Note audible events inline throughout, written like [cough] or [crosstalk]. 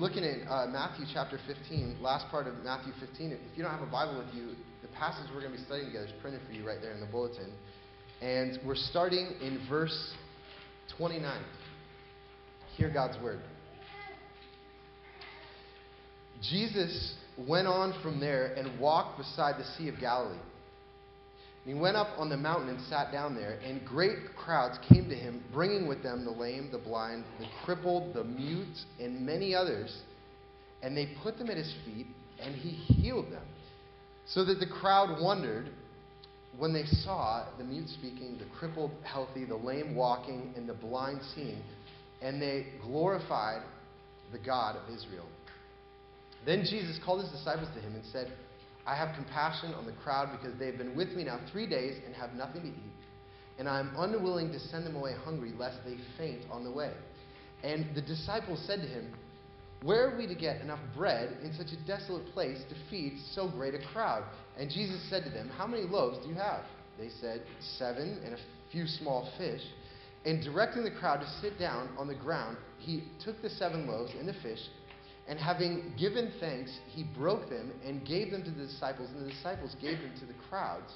Looking at uh, Matthew chapter 15, last part of Matthew 15, if you don't have a Bible with you, the passage we're going to be studying together is printed for you right there in the bulletin. And we're starting in verse 29. Hear God's word. Jesus went on from there and walked beside the Sea of Galilee. And he went up on the mountain and sat down there, and great crowds came to him, bringing with them the lame, the blind, the crippled, the mute, and many others. And they put them at his feet, and he healed them. So that the crowd wondered when they saw the mute speaking, the crippled healthy, the lame walking, and the blind seeing, and they glorified the God of Israel. Then Jesus called his disciples to him and said, I have compassion on the crowd because they have been with me now three days and have nothing to eat. And I am unwilling to send them away hungry, lest they faint on the way. And the disciples said to him, Where are we to get enough bread in such a desolate place to feed so great a crowd? And Jesus said to them, How many loaves do you have? They said, Seven and a few small fish. And directing the crowd to sit down on the ground, he took the seven loaves and the fish and having given thanks, he broke them and gave them to the disciples, and the disciples gave them to the crowds.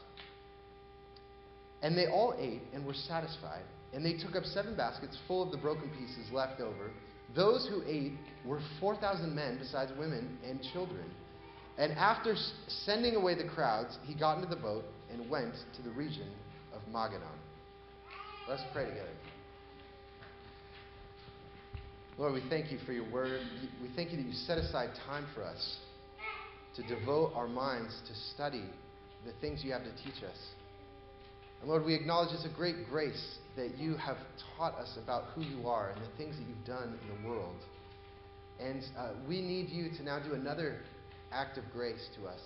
And they all ate and were satisfied. And they took up seven baskets full of the broken pieces left over. Those who ate were 4,000 men, besides women and children. And after sending away the crowds, he got into the boat and went to the region of Magadan. Let's pray together. Lord, we thank you for your word. We thank you that you set aside time for us to devote our minds to study the things you have to teach us. And Lord, we acknowledge it's a great grace that you have taught us about who you are and the things that you've done in the world. And uh, we need you to now do another act of grace to us,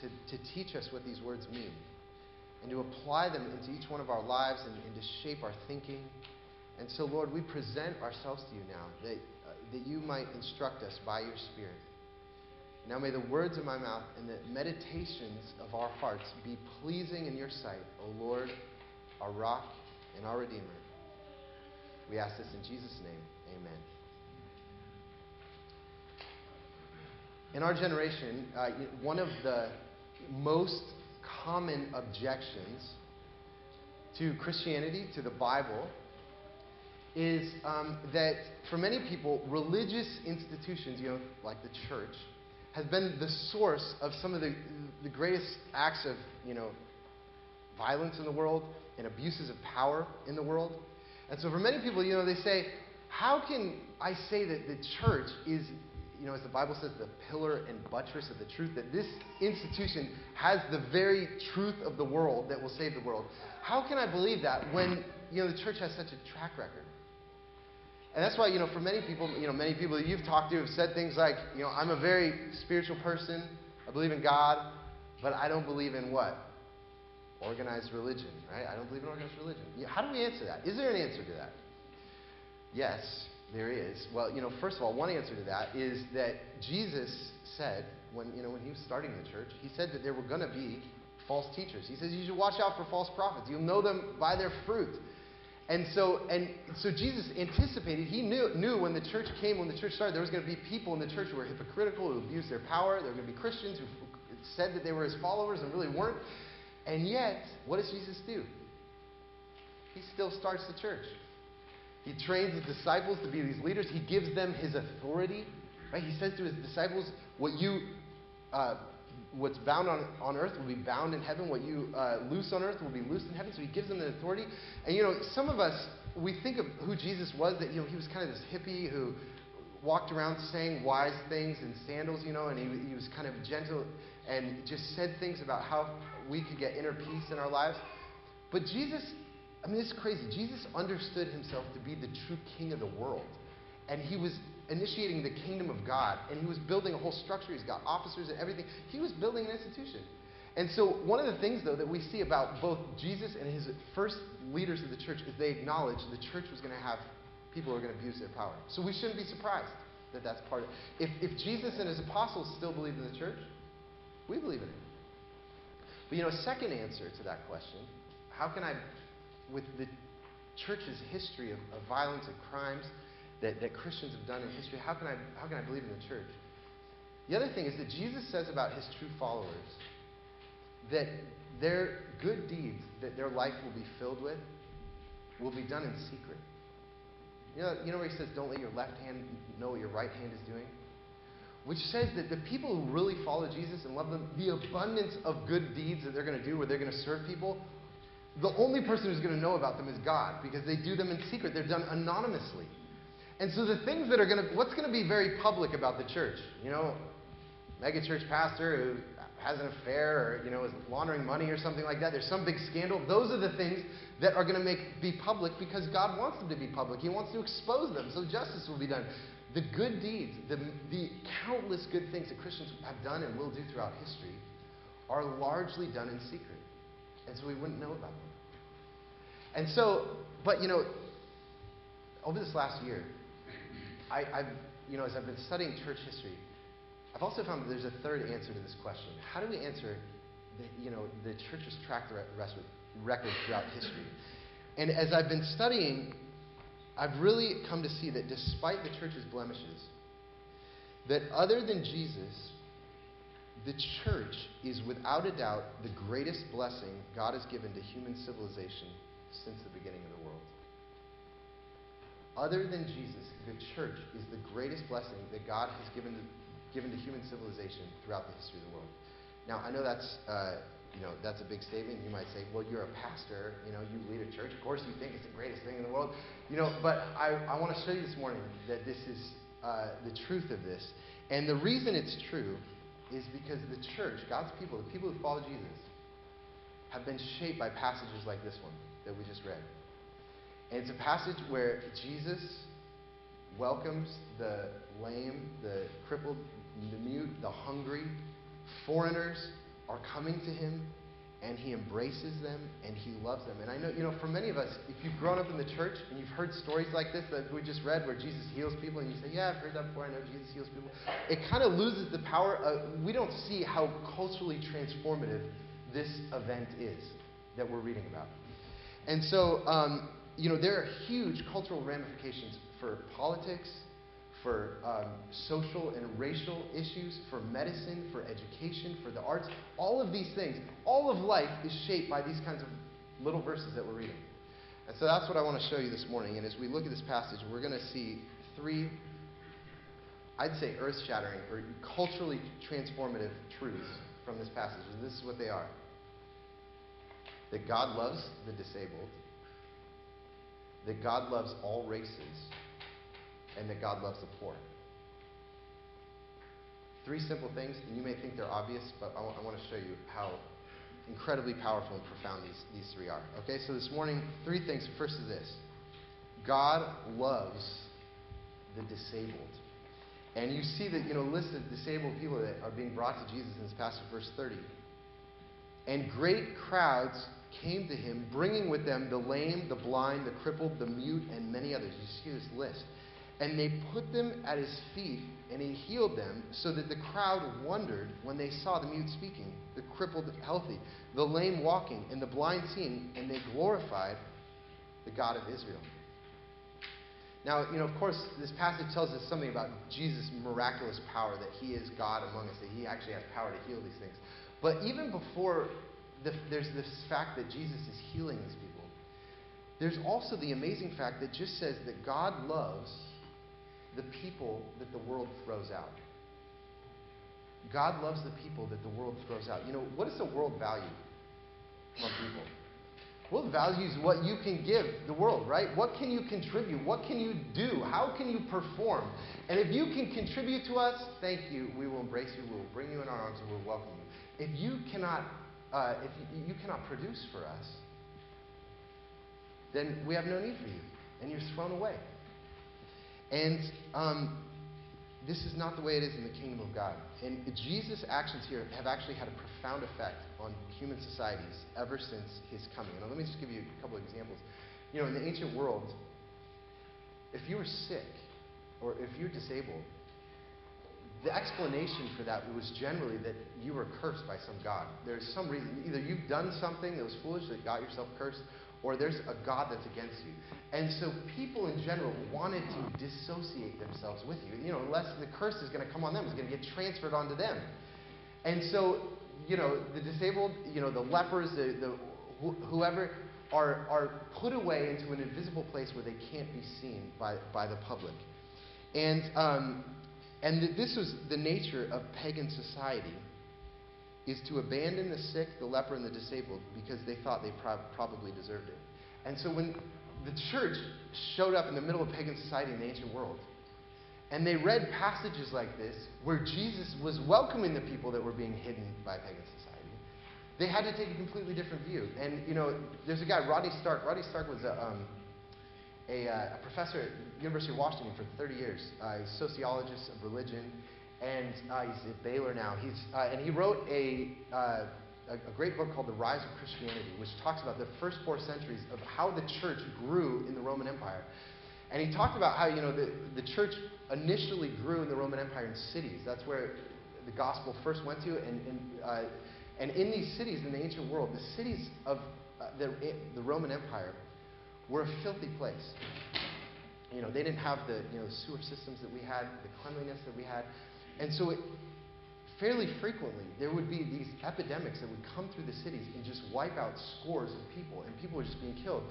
to, to teach us what these words mean, and to apply them into each one of our lives and, and to shape our thinking and so, Lord, we present ourselves to you now that, uh, that you might instruct us by your Spirit. Now may the words of my mouth and the meditations of our hearts be pleasing in your sight, O Lord, our rock and our Redeemer. We ask this in Jesus' name. Amen. In our generation, uh, one of the most common objections to Christianity, to the Bible, is um, that for many people, religious institutions, you know, like the church, has been the source of some of the, the greatest acts of, you know, violence in the world and abuses of power in the world. And so for many people, you know, they say, how can I say that the church is, you know, as the Bible says, the pillar and buttress of the truth, that this institution has the very truth of the world that will save the world? How can I believe that when, you know, the church has such a track record? And that's why, you know, for many people, you know, many people that you've talked to have said things like, you know, I'm a very spiritual person. I believe in God, but I don't believe in what? Organized religion, right? I don't believe in organized religion. How do we answer that? Is there an answer to that? Yes, there is. Well, you know, first of all, one answer to that is that Jesus said when, you know, when he was starting the church, he said that there were going to be false teachers. He says you should watch out for false prophets. You'll know them by their fruit. And so, and so Jesus anticipated, he knew, knew when the church came, when the church started, there was going to be people in the church who were hypocritical, who abused their power. There were going to be Christians who said that they were his followers and really weren't. And yet, what does Jesus do? He still starts the church. He trains his disciples to be these leaders. He gives them his authority. Right? He says to his disciples, "What you uh, what's bound on, on earth will be bound in heaven. What you uh, loose on earth will be loosed in heaven. So he gives them the authority. And, you know, some of us, we think of who Jesus was, that, you know, he was kind of this hippie who walked around saying wise things in sandals, you know, and he, he was kind of gentle and just said things about how we could get inner peace in our lives. But Jesus, I mean, it's crazy. Jesus understood himself to be the true king of the world. And he was initiating the kingdom of God, and he was building a whole structure. He's got officers and everything. He was building an institution. And so, one of the things, though, that we see about both Jesus and his first leaders of the church is they acknowledged the church was going to have people who are going to abuse their power. So, we shouldn't be surprised that that's part of it. If, if Jesus and his apostles still believe in the church, we believe in it. But, you know, a second answer to that question how can I, with the church's history of, of violence and crimes, that, that Christians have done in history, how can, I, how can I believe in the church? The other thing is that Jesus says about his true followers that their good deeds that their life will be filled with will be done in secret. You know, you know where he says, don't let your left hand know what your right hand is doing? Which says that the people who really follow Jesus and love them, the abundance of good deeds that they're going to do where they're going to serve people, the only person who's going to know about them is God because they do them in secret. They're done anonymously. And so the things that are going to, what's going to be very public about the church? You know, megachurch pastor who has an affair or, you know, is laundering money or something like that. There's some big scandal. Those are the things that are going to make be public because God wants them to be public. He wants to expose them so justice will be done. The good deeds, the, the countless good things that Christians have done and will do throughout history are largely done in secret. And so we wouldn't know about them. And so, but you know, over this last year, I, have you know, as I've been studying church history, I've also found that there's a third answer to this question. How do we answer the, you know, the church's track record throughout history? And as I've been studying, I've really come to see that despite the church's blemishes, that other than Jesus, the church is without a doubt the greatest blessing God has given to human civilization since the beginning of the world. Other than Jesus, the church is the greatest blessing that God has given to given to human civilization throughout the history of the world. Now, I know that's, uh, you know, that's a big statement. You might say, well, you're a pastor, you know, you lead a church. Of course, you think it's the greatest thing in the world. You know, but I, I want to show you this morning that this is uh, the truth of this. And the reason it's true is because the church, God's people, the people who follow Jesus, have been shaped by passages like this one that we just read. It's a passage where Jesus welcomes the lame, the crippled, the mute, the hungry, foreigners are coming to him and he embraces them and he loves them. And I know, you know, for many of us, if you've grown up in the church and you've heard stories like this that we just read where Jesus heals people and you say, yeah, I've heard that before, I know Jesus heals people, it kind of loses the power. Of, we don't see how culturally transformative this event is that we're reading about. And so, um, you know, there are huge cultural ramifications for politics, for um, social and racial issues, for medicine, for education, for the arts. All of these things, all of life is shaped by these kinds of little verses that we're reading. And so that's what I want to show you this morning. And as we look at this passage, we're going to see three, I'd say, earth shattering or culturally transformative truths from this passage. And this is what they are that God loves the disabled, that God loves all races and that God loves the poor. Three simple things, and you may think they're obvious, but I, w- I want to show you how incredibly powerful and profound these, these three are. Okay, so this morning, three things. First is this God loves the disabled. And you see that, you know, list of disabled people that are being brought to Jesus in this passage, verse 30. And great crowds came to him, bringing with them the lame, the blind, the crippled, the mute, and many others. You see this list. And they put them at his feet, and he healed them, so that the crowd wondered when they saw the mute speaking, the crippled healthy, the lame walking, and the blind seeing, and they glorified the God of Israel. Now, you know, of course, this passage tells us something about Jesus' miraculous power, that he is God among us, that he actually has power to heal these things. But even before the, there's this fact that Jesus is healing these people, there's also the amazing fact that just says that God loves the people that the world throws out. God loves the people that the world throws out. You know, what does the world value from people? Well, values what you can give the world, right? What can you contribute? What can you do? How can you perform? And if you can contribute to us, thank you. We will embrace you. We will bring you in our arms and we'll welcome you. If you cannot, uh, if you, cannot produce for us, then we have no need for you, and you're thrown away. And um, this is not the way it is in the kingdom of God. And Jesus' actions here have actually had a profound effect on human societies ever since his coming. And let me just give you a couple of examples. You know, in the ancient world, if you were sick or if you're disabled, the explanation for that was generally that you were cursed by some god. There's some reason. Either you've done something that was foolish that got yourself cursed, or there's a God that's against you. And so people in general wanted to dissociate themselves with you. You know, unless the curse is going to come on them, it's going to get transferred onto them. And so, you know, the disabled, you know, the lepers, the, the wh- whoever, are, are put away into an invisible place where they can't be seen by, by the public. And, um, and th- this was the nature of pagan society is to abandon the sick, the leper, and the disabled because they thought they prob- probably deserved it. And so when the church showed up in the middle of pagan society in the ancient world, and they read passages like this where Jesus was welcoming the people that were being hidden by pagan society, they had to take a completely different view. And, you know, there's a guy, Rodney Stark. Rodney Stark was a, um, a, uh, a professor at University of Washington for 30 years. Uh, he's a sociologist of religion and uh, he's at Baylor now. He's, uh, and he wrote a, uh, a, a, great book called The Rise of Christianity, which talks about the first four centuries of how the church grew in the Roman Empire. And he talked about how, you know, the, the church initially grew in the Roman Empire in cities. That's where the gospel first went to. And, and, uh, and in these cities in the ancient world, the cities of uh, the, the Roman Empire were a filthy place. You know, they didn't have the, you know, the sewer systems that we had, the cleanliness that we had. And so, it, fairly frequently, there would be these epidemics that would come through the cities and just wipe out scores of people, and people were just being killed.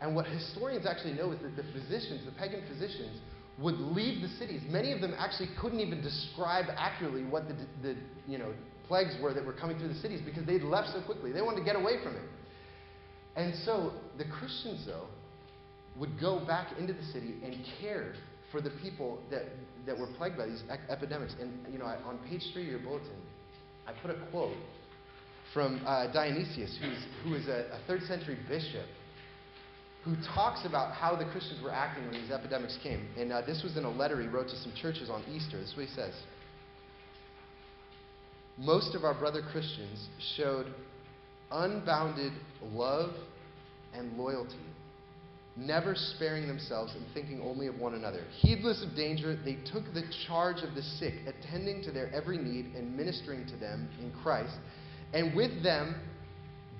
And what historians actually know is that the physicians, the pagan physicians, would leave the cities. Many of them actually couldn't even describe accurately what the, the you know, plagues were that were coming through the cities because they'd left so quickly. They wanted to get away from it. And so the Christians, though, would go back into the city and care for the people that, that were plagued by these epidemics. And, you know, I, on page three of your bulletin, I put a quote from uh, Dionysius, who's, who is a, a third century bishop, who talks about how the Christians were acting when these epidemics came. And uh, this was in a letter he wrote to some churches on Easter. This is what he says. Most of our brother Christians showed unbounded love and loyalty never sparing themselves and thinking only of one another. Heedless of danger, they took the charge of the sick, attending to their every need and ministering to them in Christ, and with them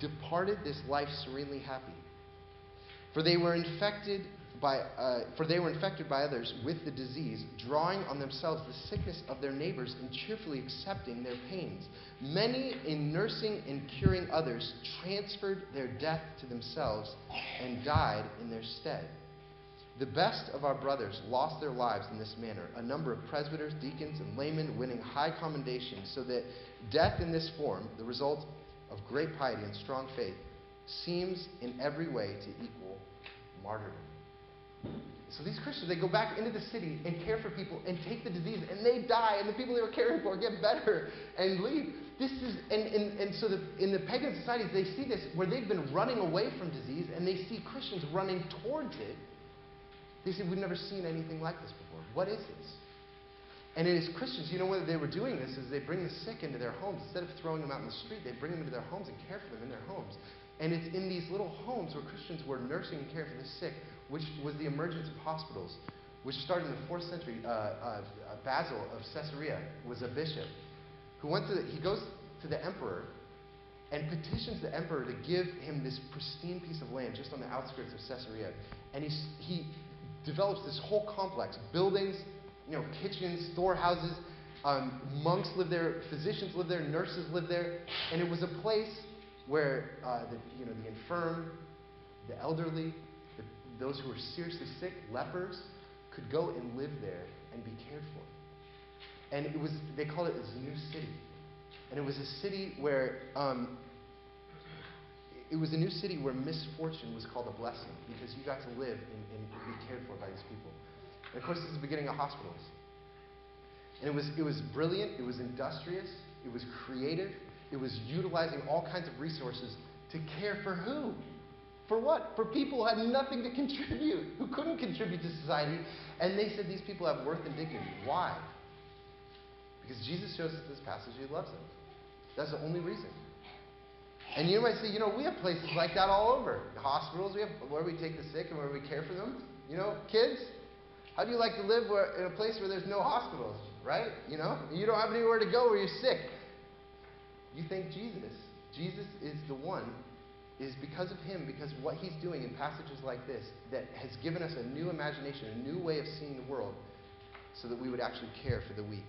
departed this life serenely happy. For they were infected by, uh, for they were infected by others with the disease, drawing on themselves the sickness of their neighbors and cheerfully accepting their pains. Many, in nursing and curing others, transferred their death to themselves and died in their stead. The best of our brothers lost their lives in this manner, a number of presbyters, deacons, and laymen winning high commendation, so that death in this form, the result of great piety and strong faith, seems in every way to equal martyrdom. So these Christians, they go back into the city and care for people and take the disease and they die and the people they were caring for get better and leave. This is, and, and, and so the, in the pagan societies, they see this where they've been running away from disease and they see Christians running towards it. They say, we've never seen anything like this before. What is this? And as Christians, you know what they were doing this is they bring the sick into their homes. Instead of throwing them out in the street, they bring them into their homes and care for them in their homes. And it's in these little homes where Christians were nursing and caring for the sick which was the emergence of hospitals, which started in the fourth century. Uh, uh, Basil of Caesarea was a bishop who went to the, he goes to the emperor and petitions the emperor to give him this pristine piece of land just on the outskirts of Caesarea. And he, he develops this whole complex buildings, you know, kitchens, storehouses. Um, monks live there, physicians live there, nurses live there. And it was a place where uh, the, you know, the infirm, the elderly, those who were seriously sick, lepers, could go and live there and be cared for. And it was, they called it a new city. And it was a city where, um, it was a new city where misfortune was called a blessing because you got to live and, and be cared for by these people. And of course, this is the beginning of hospitals. And it was, it was brilliant, it was industrious, it was creative, it was utilizing all kinds of resources to care for who? For what? For people who had nothing to [laughs] contribute, who couldn't contribute to society. And they said these people have worth and dignity. Why? Because Jesus shows us this passage, he loves them. That's the only reason. And you might say, you know, we have places like that all over. Hospitals, we have where we take the sick and where we care for them. You know, kids, how do you like to live where, in a place where there's no hospitals, right? You know, you don't have anywhere to go where you're sick. You think Jesus. Jesus is the one is because of him, because what he's doing in passages like this, that has given us a new imagination, a new way of seeing the world, so that we would actually care for the weak.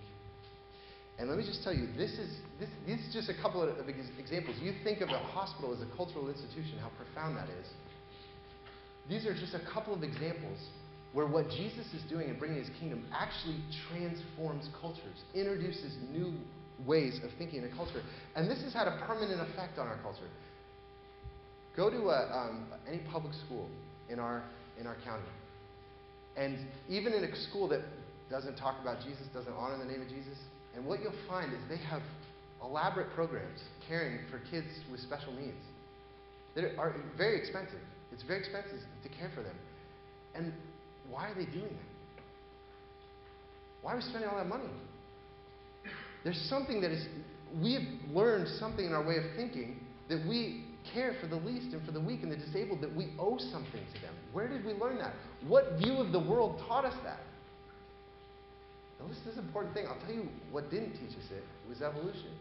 And let me just tell you, this is, this, this is just a couple of, of examples. You think of a hospital as a cultural institution, how profound that is. These are just a couple of examples where what Jesus is doing in bringing his kingdom actually transforms cultures, introduces new ways of thinking in a culture. And this has had a permanent effect on our culture. Go to a, um, any public school in our, in our county. And even in a school that doesn't talk about Jesus, doesn't honor the name of Jesus, and what you'll find is they have elaborate programs caring for kids with special needs that are very expensive. It's very expensive to care for them. And why are they doing that? Why are we spending all that money? There's something that is, we have learned something in our way of thinking that we care for the least and for the weak and the disabled, that we owe something to them. Where did we learn that? What view of the world taught us that? Now, this is an important thing. I'll tell you what didn't teach us it. Was evolution.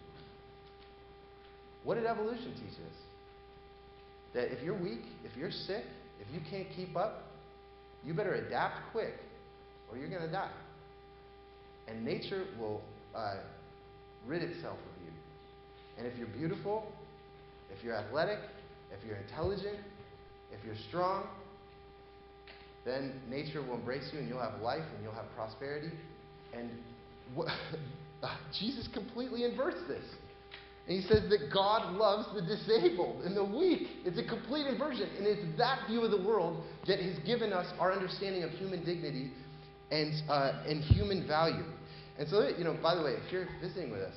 What did evolution teach us? That if you're weak, if you're sick, if you can't keep up, you better adapt quick or you're going to die. And nature will uh, rid itself of you. And if you're beautiful, if you're athletic, if you're intelligent, if you're strong, then nature will embrace you and you'll have life and you'll have prosperity. And what, [laughs] Jesus completely inverts this. And he says that God loves the disabled and the weak. It's a complete inversion. And it's that view of the world that has given us our understanding of human dignity and, uh, and human value. And so, you know, by the way, if you're visiting with us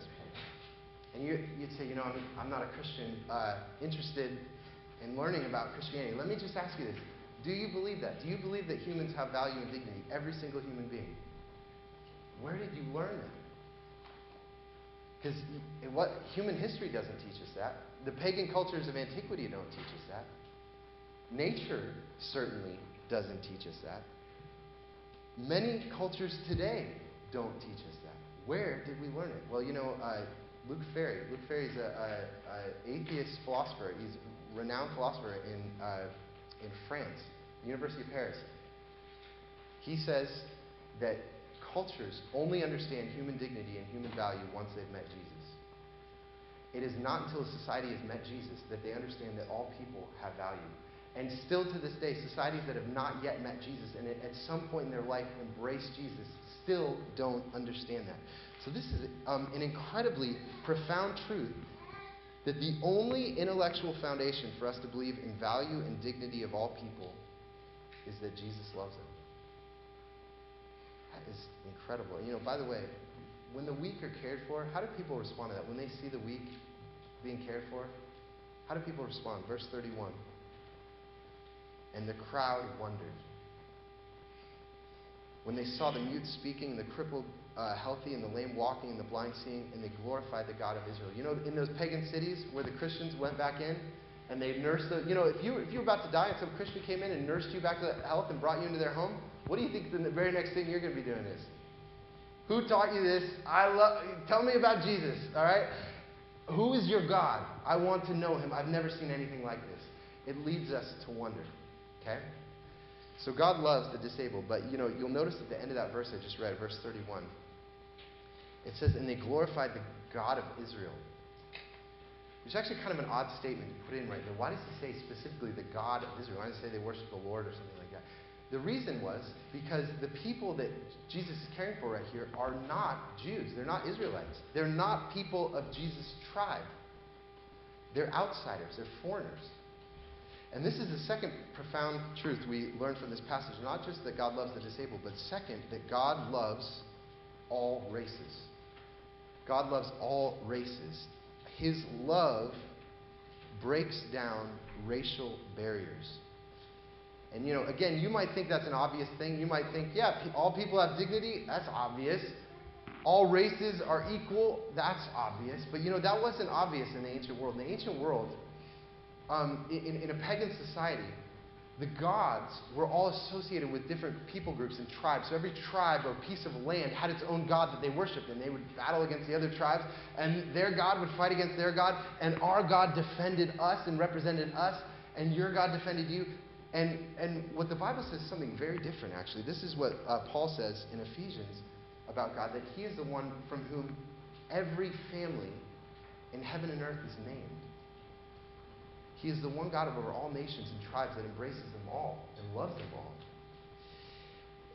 and you, would say, you know, I'm, I'm not a Christian uh, interested in learning about Christianity, let me just ask you this. Do you believe that? Do you believe that humans have value and dignity? Every single human being. Where did you learn that? Because what human history doesn't teach us that. The pagan cultures of antiquity don't teach us that. Nature certainly doesn't teach us that. Many cultures today don't teach us that. Where did we learn it? Well, you know, uh, Luc Ferry. Luc Ferry is an atheist philosopher. He's a renowned philosopher in, uh, in France, University of Paris. He says that cultures only understand human dignity and human value once they've met Jesus. It is not until a society has met Jesus that they understand that all people have value. And still to this day, societies that have not yet met Jesus and at some point in their life embrace Jesus still don't understand that. So, this is um, an incredibly profound truth that the only intellectual foundation for us to believe in value and dignity of all people is that Jesus loves them That is incredible. You know, by the way, when the weak are cared for, how do people respond to that? When they see the weak being cared for, how do people respond? Verse 31. And the crowd wondered. When they saw the mute speaking, the crippled uh, healthy, and the lame walking, and the blind seeing, and they glorified the God of Israel. You know, in those pagan cities where the Christians went back in, and they nursed the, you know, if you, if you were about to die and some Christian came in and nursed you back to health and brought you into their home, what do you think the very next thing you're going to be doing is? Who taught you this? I love. Tell me about Jesus. All right. Who is your God? I want to know him. I've never seen anything like this. It leads us to wonder. Okay. So God loves the disabled, but you know you'll notice at the end of that verse I just read, verse 31. It says, "And they glorified the God of Israel." Which is actually kind of an odd statement to put in right there. Why does he say specifically the God of Israel? Why does he say they worship the Lord or something like that? The reason was because the people that Jesus is caring for right here are not Jews. They're not Israelites. They're not people of Jesus' tribe. They're outsiders. They're foreigners. And this is the second profound truth we learn from this passage. Not just that God loves the disabled, but second, that God loves all races. God loves all races. His love breaks down racial barriers. And you know, again, you might think that's an obvious thing. You might think, yeah, all people have dignity. That's obvious. All races are equal. That's obvious. But you know, that wasn't obvious in the ancient world. In the ancient world, um, in, in a pagan society, the gods were all associated with different people groups and tribes. So every tribe or piece of land had its own god that they worshiped, and they would battle against the other tribes, and their god would fight against their god, and our God defended us and represented us, and your God defended you. And, and what the Bible says is something very different, actually. This is what uh, Paul says in Ephesians about God that He is the one from whom every family in heaven and earth is named. He is the one God over all nations and tribes that embraces them all and loves them all.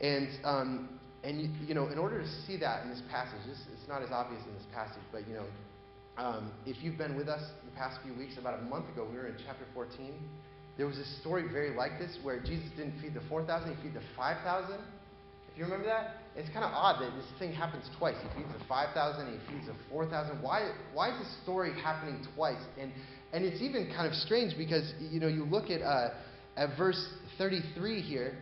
And, um, and you, know, in order to see that in this passage, this, it's not as obvious in this passage, but you know, um, if you've been with us the past few weeks, about a month ago, we were in chapter 14. There was a story very like this where Jesus didn't feed the 4,000, he feed the 5,000. If you remember that, it's kind of odd that this thing happens twice. He feeds the 5,000, he feeds the 4,000. Why, why is this story happening twice? And, and it's even kind of strange because, you know, you look at, uh, at verse 33 here,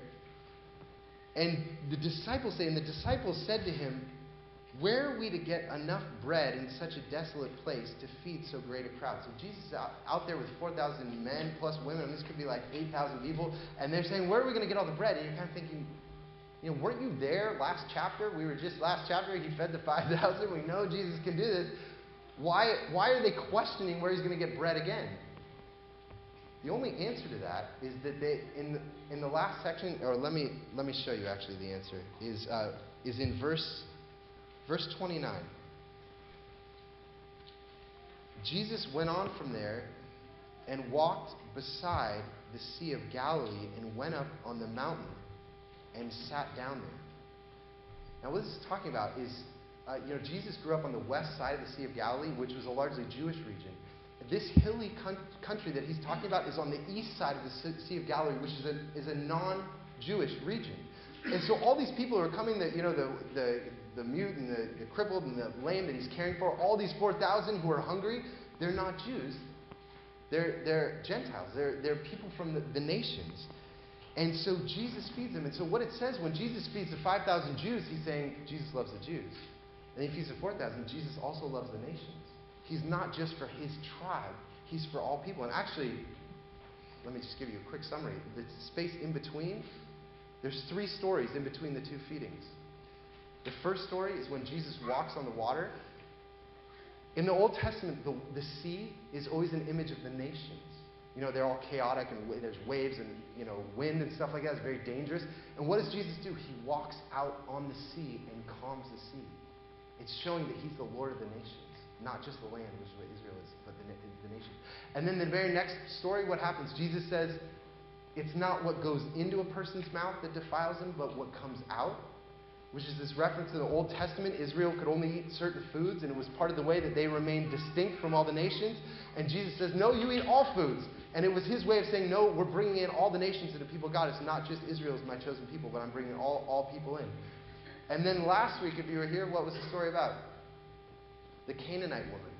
and the disciples say, and the disciples said to him, where are we to get enough bread in such a desolate place to feed so great a crowd? So Jesus is out, out there with 4,000 men plus women. This could be like 8,000 people. And they're saying, Where are we going to get all the bread? And you're kind of thinking, you know, weren't you there last chapter? We were just last chapter, he fed the [laughs] 5,000. We know Jesus can do this. Why, why are they questioning where he's going to get bread again? The only answer to that is that they, in the, in the last section, or let me, let me show you actually the answer, is, uh, is in verse, verse 29. Jesus went on from there and walked beside the Sea of Galilee and went up on the mountain and sat down there. Now, what this is talking about is, uh, you know, Jesus grew up on the west side of the Sea of Galilee, which was a largely Jewish region. This hilly con- country that he's talking about is on the east side of the Sea of Galilee, which is a, is a non Jewish region. And so all these people who are coming, that, you know, the, the, the mute and the, the crippled and the lame that he's caring for, all these 4,000 who are hungry, they're not Jews. They're, they're Gentiles. They're, they're people from the, the nations. And so Jesus feeds them. And so what it says when Jesus feeds the 5,000 Jews, he's saying Jesus loves the Jews. And he feeds the 4,000, Jesus also loves the nations. He's not just for his tribe, he's for all people. And actually, let me just give you a quick summary. The space in between, there's three stories in between the two feedings. The first story is when Jesus walks on the water. In the Old Testament, the, the sea is always an image of the nations. You know, they're all chaotic and there's waves and, you know, wind and stuff like that. It's very dangerous. And what does Jesus do? He walks out on the sea and calms the sea. It's showing that he's the Lord of the nations, not just the land, which is what Israel is, but the, the nation. And then the very next story, what happens? Jesus says, it's not what goes into a person's mouth that defiles him, but what comes out which is this reference to the Old Testament. Israel could only eat certain foods, and it was part of the way that they remained distinct from all the nations. And Jesus says, No, you eat all foods. And it was his way of saying, No, we're bringing in all the nations that the people of God. It's not just Israel my chosen people, but I'm bringing all, all people in. And then last week, if you were here, what was the story about? The Canaanite woman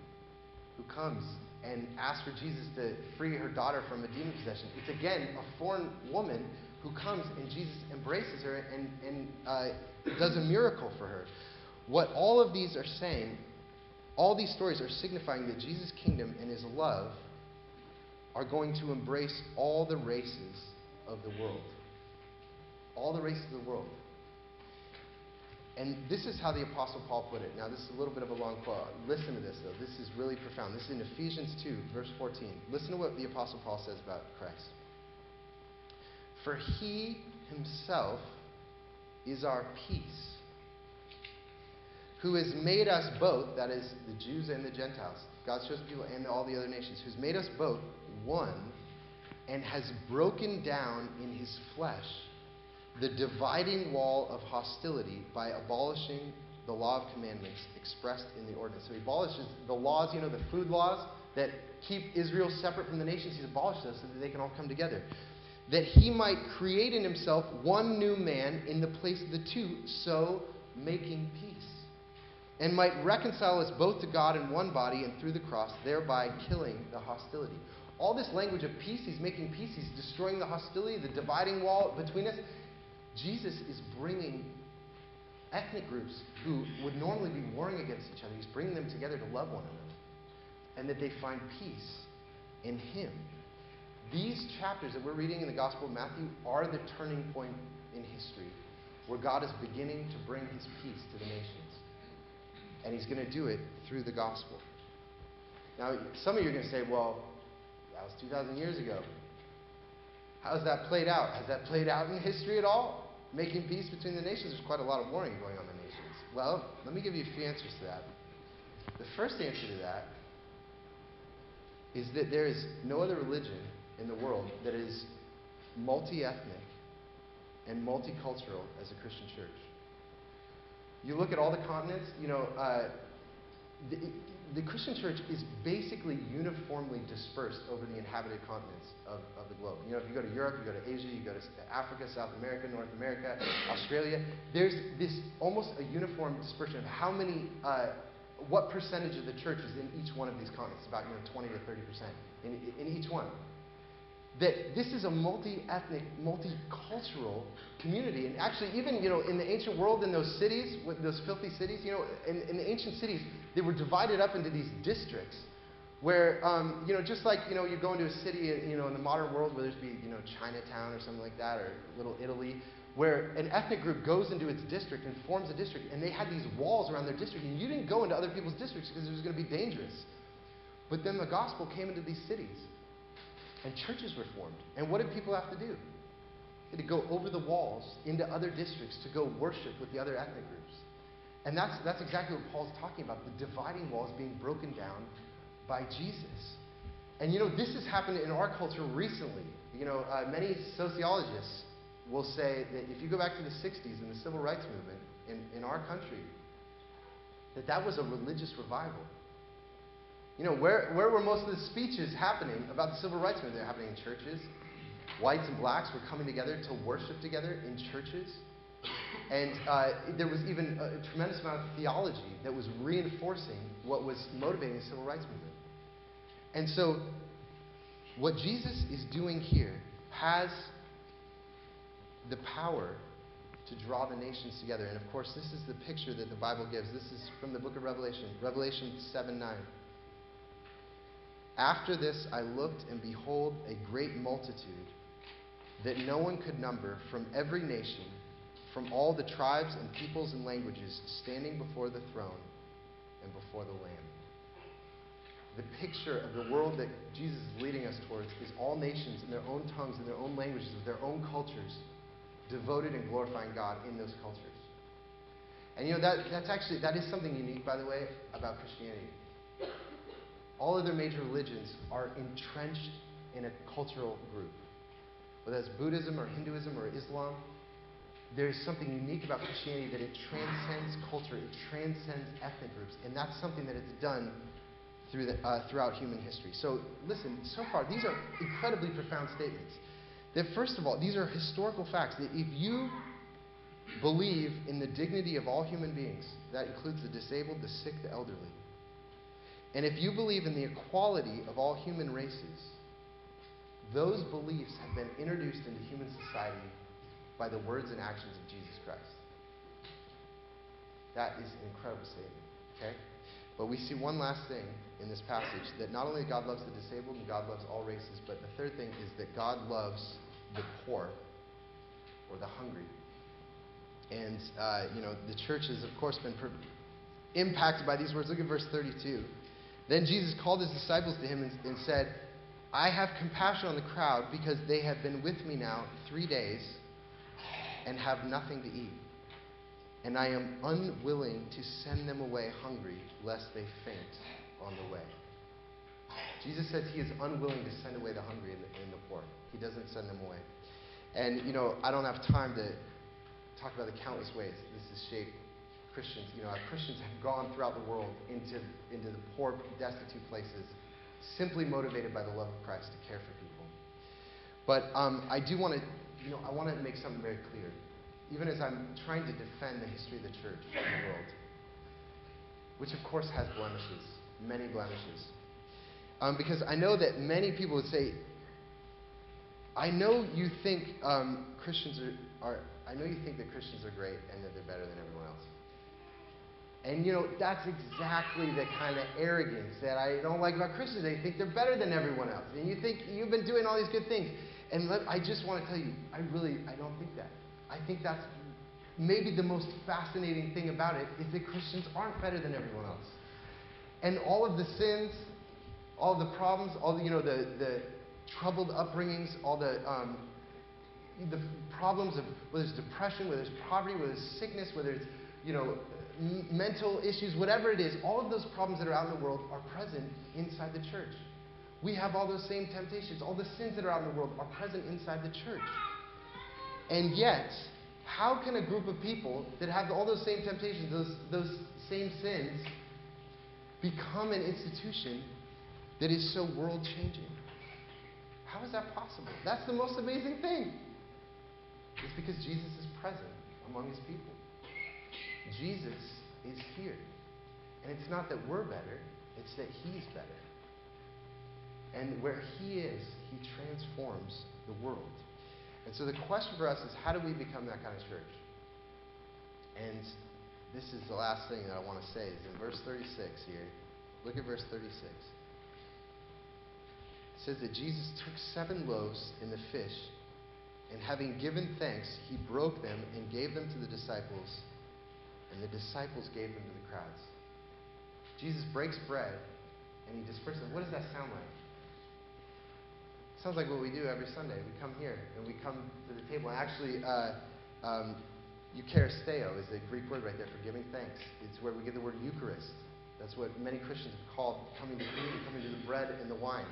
who comes and asks for Jesus to free her daughter from a demon possession. It's again a foreign woman who comes and Jesus embraces her and, and uh, does a miracle for her. What all of these are saying, all these stories are signifying that Jesus' kingdom and his love are going to embrace all the races of the world. All the races of the world. And this is how the Apostle Paul put it. Now, this is a little bit of a long quote. Listen to this, though. This is really profound. This is in Ephesians 2, verse 14. Listen to what the Apostle Paul says about Christ. For he himself is our peace, who has made us both, that is, the Jews and the Gentiles, God's chosen people and all the other nations, who's made us both one and has broken down in his flesh the dividing wall of hostility by abolishing the law of commandments expressed in the ordinance. So he abolishes the laws, you know, the food laws that keep Israel separate from the nations. He's abolished those so that they can all come together that he might create in himself one new man in the place of the two, so making peace, and might reconcile us both to God in one body and through the cross, thereby killing the hostility. All this language of peace, he's making peace, he's destroying the hostility, the dividing wall between us. Jesus is bringing ethnic groups who would normally be warring against each other, he's bringing them together to love one another, and that they find peace in him. these chapters that we're reading in the Gospel of Matthew are the turning point in history where God is beginning to bring his peace to the nations. And he's going to do it through the gospel. Now, some of you are going to say, well, that was 2,000 years ago. How's that played out? Has that played out in history at all? Making peace between the nations? There's quite a lot of warring going on in the nations. Well, let me give you a few answers to that. The first answer to that is that there is no other religion in the world that is multi ethnic and multicultural as a Christian church. You look at all the continents, you know, uh, the, the, Christian church is basically uniformly dispersed over the inhabited continents of, of the globe. You know, if you go to Europe, you go to Asia, you go to Africa, South America, North America, [clears throat] Australia, there's this almost a uniform dispersion of how many, uh, what percentage of the church is in each one of these continents, about you know 20 to 30 percent in, in each one that this is a multi-ethnic, multicultural community. And actually, even you know, in the ancient world, in those cities, with those filthy cities, you know, in, in the ancient cities, they were divided up into these districts. Where, um, you know, just like, you know, you go into a city, you know, in the modern world where there's be, you know, Chinatown or something like that, or Little Italy, where an ethnic group goes into its district and forms a district, and they had these walls around their district, and you didn't go into other people's districts because it was going to be dangerous. But then the gospel came into these cities, and churches were formed. And what did people have to do? They had to go over the walls into other districts to go worship with the other ethnic groups. And that's, that's exactly what Paul's talking about the dividing walls being broken down by Jesus. And you know, this has happened in our culture recently. You know, uh, many sociologists will say that if you go back to the 60s and the civil rights movement in, in our country, that that was a religious revival. You know, where, where were most of the speeches happening about the civil rights movement? They're happening in churches. Whites and blacks were coming together to worship together in churches. And uh, there was even a tremendous amount of theology that was reinforcing what was motivating the civil rights movement. And so, what Jesus is doing here has the power to draw the nations together. And of course, this is the picture that the Bible gives. This is from the book of Revelation, Revelation 7 9. After this I looked, and behold, a great multitude that no one could number from every nation, from all the tribes and peoples and languages, standing before the throne and before the Lamb. The picture of the world that Jesus is leading us towards is all nations in their own tongues, in their own languages, with their own cultures, devoted and glorifying God in those cultures. And you know, that, that's actually, that is something unique, by the way, about Christianity all other major religions are entrenched in a cultural group. Whether that's Buddhism or Hinduism or Islam, there's something unique about Christianity that it transcends culture, it transcends ethnic groups, and that's something that it's done through the, uh, throughout human history. So, listen, so far, these are incredibly profound statements. That, first of all, these are historical facts. That if you believe in the dignity of all human beings, that includes the disabled, the sick, the elderly, and if you believe in the equality of all human races, those beliefs have been introduced into human society by the words and actions of Jesus Christ. That is an incredible statement. Okay? But we see one last thing in this passage that not only God loves the disabled and God loves all races, but the third thing is that God loves the poor or the hungry. And, uh, you know, the church has, of course, been per- impacted by these words. Look at verse 32. Then Jesus called his disciples to him and, and said, I have compassion on the crowd because they have been with me now three days and have nothing to eat. And I am unwilling to send them away hungry, lest they faint on the way. Jesus says he is unwilling to send away the hungry and the, and the poor. He doesn't send them away. And, you know, I don't have time to talk about the countless ways this has shaped Christians, you know, our Christians have gone throughout the world into, into the poor, destitute places simply motivated by the love of Christ to care for people. But um, I do want to, you know, I want to make something very clear. Even as I'm trying to defend the history of the church in the world, which of course has blemishes, many blemishes. Um, because I know that many people would say, I know you think um, Christians are, are, I know you think that Christians are great and that they're better than everyone else. And you know, that's exactly the kind of arrogance that I don't like about Christians. They think they're better than everyone else. And you think you've been doing all these good things. And let, I just want to tell you, I really, I don't think that. I think that's maybe the most fascinating thing about it is that Christians aren't better than everyone else. And all of the sins, all the problems, all the, you know, the, the troubled upbringings, all the, um, the problems of whether it's depression, whether it's poverty, whether it's sickness, whether it's, you know, m- mental issues, whatever it is, all of those problems that are out in the world are present inside the church. We have all those same temptations. All the sins that are out in the world are present inside the church. And yet, how can a group of people that have all those same temptations, those, those same sins, become an institution that is so world changing? How is that possible? That's the most amazing thing. It's because Jesus is present among his people. Jesus is here. And it's not that we're better, it's that he's better. And where He is, He transforms the world. And so the question for us is how do we become that kind of church? And this is the last thing that I want to say is in verse 36 here. Look at verse 36. It says that Jesus took seven loaves and the fish, and having given thanks, he broke them and gave them to the disciples, and the disciples gave them to the crowds. Jesus breaks bread and he disperses them. What does that sound like? Sounds like what we do every Sunday. We come here and we come to the table. Actually, uh, um, Eucharisteo is the Greek word right there for giving thanks. It's where we get the word Eucharist. That's what many Christians have called coming to communion, coming to the bread and the wine.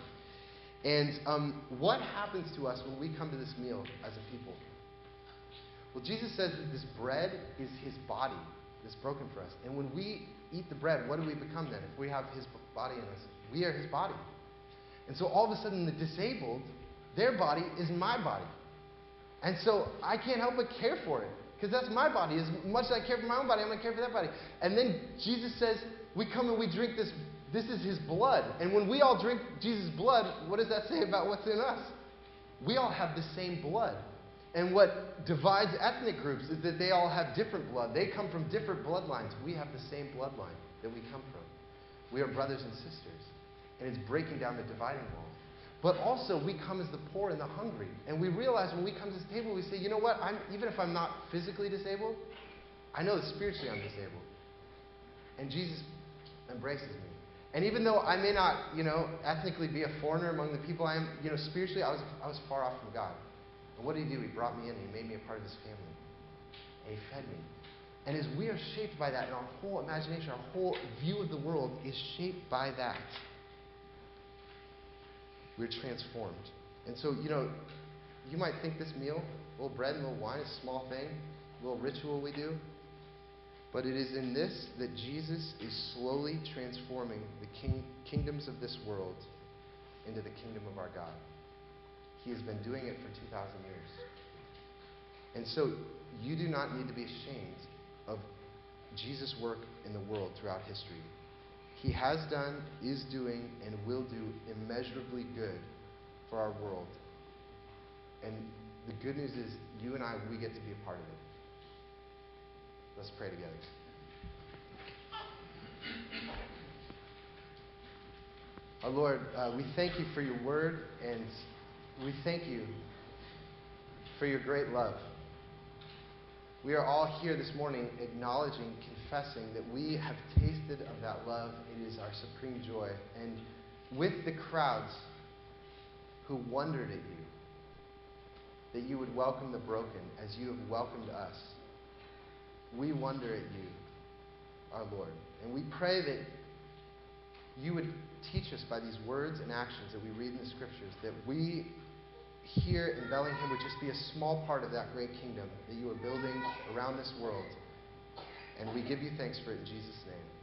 And um, what happens to us when we come to this meal as a people? Well, Jesus says that this bread is his body that's broken for us. And when we eat the bread, what do we become then? If we have his body in us, we are his body. And so all of a sudden, the disabled, their body is my body. And so I can't help but care for it because that's my body. As much as I care for my own body, I'm going to care for that body. And then Jesus says, we come and we drink this. This is his blood. And when we all drink Jesus' blood, what does that say about what's in us? We all have the same blood. And what divides ethnic groups is that they all have different blood. They come from different bloodlines. We have the same bloodline that we come from. We are brothers and sisters and it's breaking down the dividing wall. But also, we come as the poor and the hungry. And we realize when we come to this table, we say, you know what? I'm, even if I'm not physically disabled, I know that spiritually I'm disabled. And Jesus embraces me. And even though I may not, you know, ethnically be a foreigner among the people I am, you know, spiritually I was, I was far off from God. And what did he do? He brought me in. He made me a part of his family. And he fed me. And as we are shaped by that, and our whole imagination, our whole view of the world is shaped by that. We're transformed. And so, you know, you might think this meal, a little bread and a little wine, is a small thing, a little ritual we do. But it is in this that Jesus is slowly transforming the king, kingdoms of this world into the kingdom of our God. He has been doing it for 2,000 years. And so you do not need to be ashamed of Jesus' work in the world throughout history. He has done, is doing, and will do immeasurably good for our world. And the good news is, you and I, we get to be a part of it. Let's pray together. Our Lord, uh, we thank you for your word, and we thank you for your great love. We are all here this morning acknowledging, confessing that we have tasted of that love. It is our supreme joy. And with the crowds who wondered at you, that you would welcome the broken as you have welcomed us, we wonder at you, our Lord. And we pray that you would teach us by these words and actions that we read in the scriptures, that we here in Bellingham would just be a small part of that great kingdom that you are building around this world. And we give you thanks for it in Jesus' name.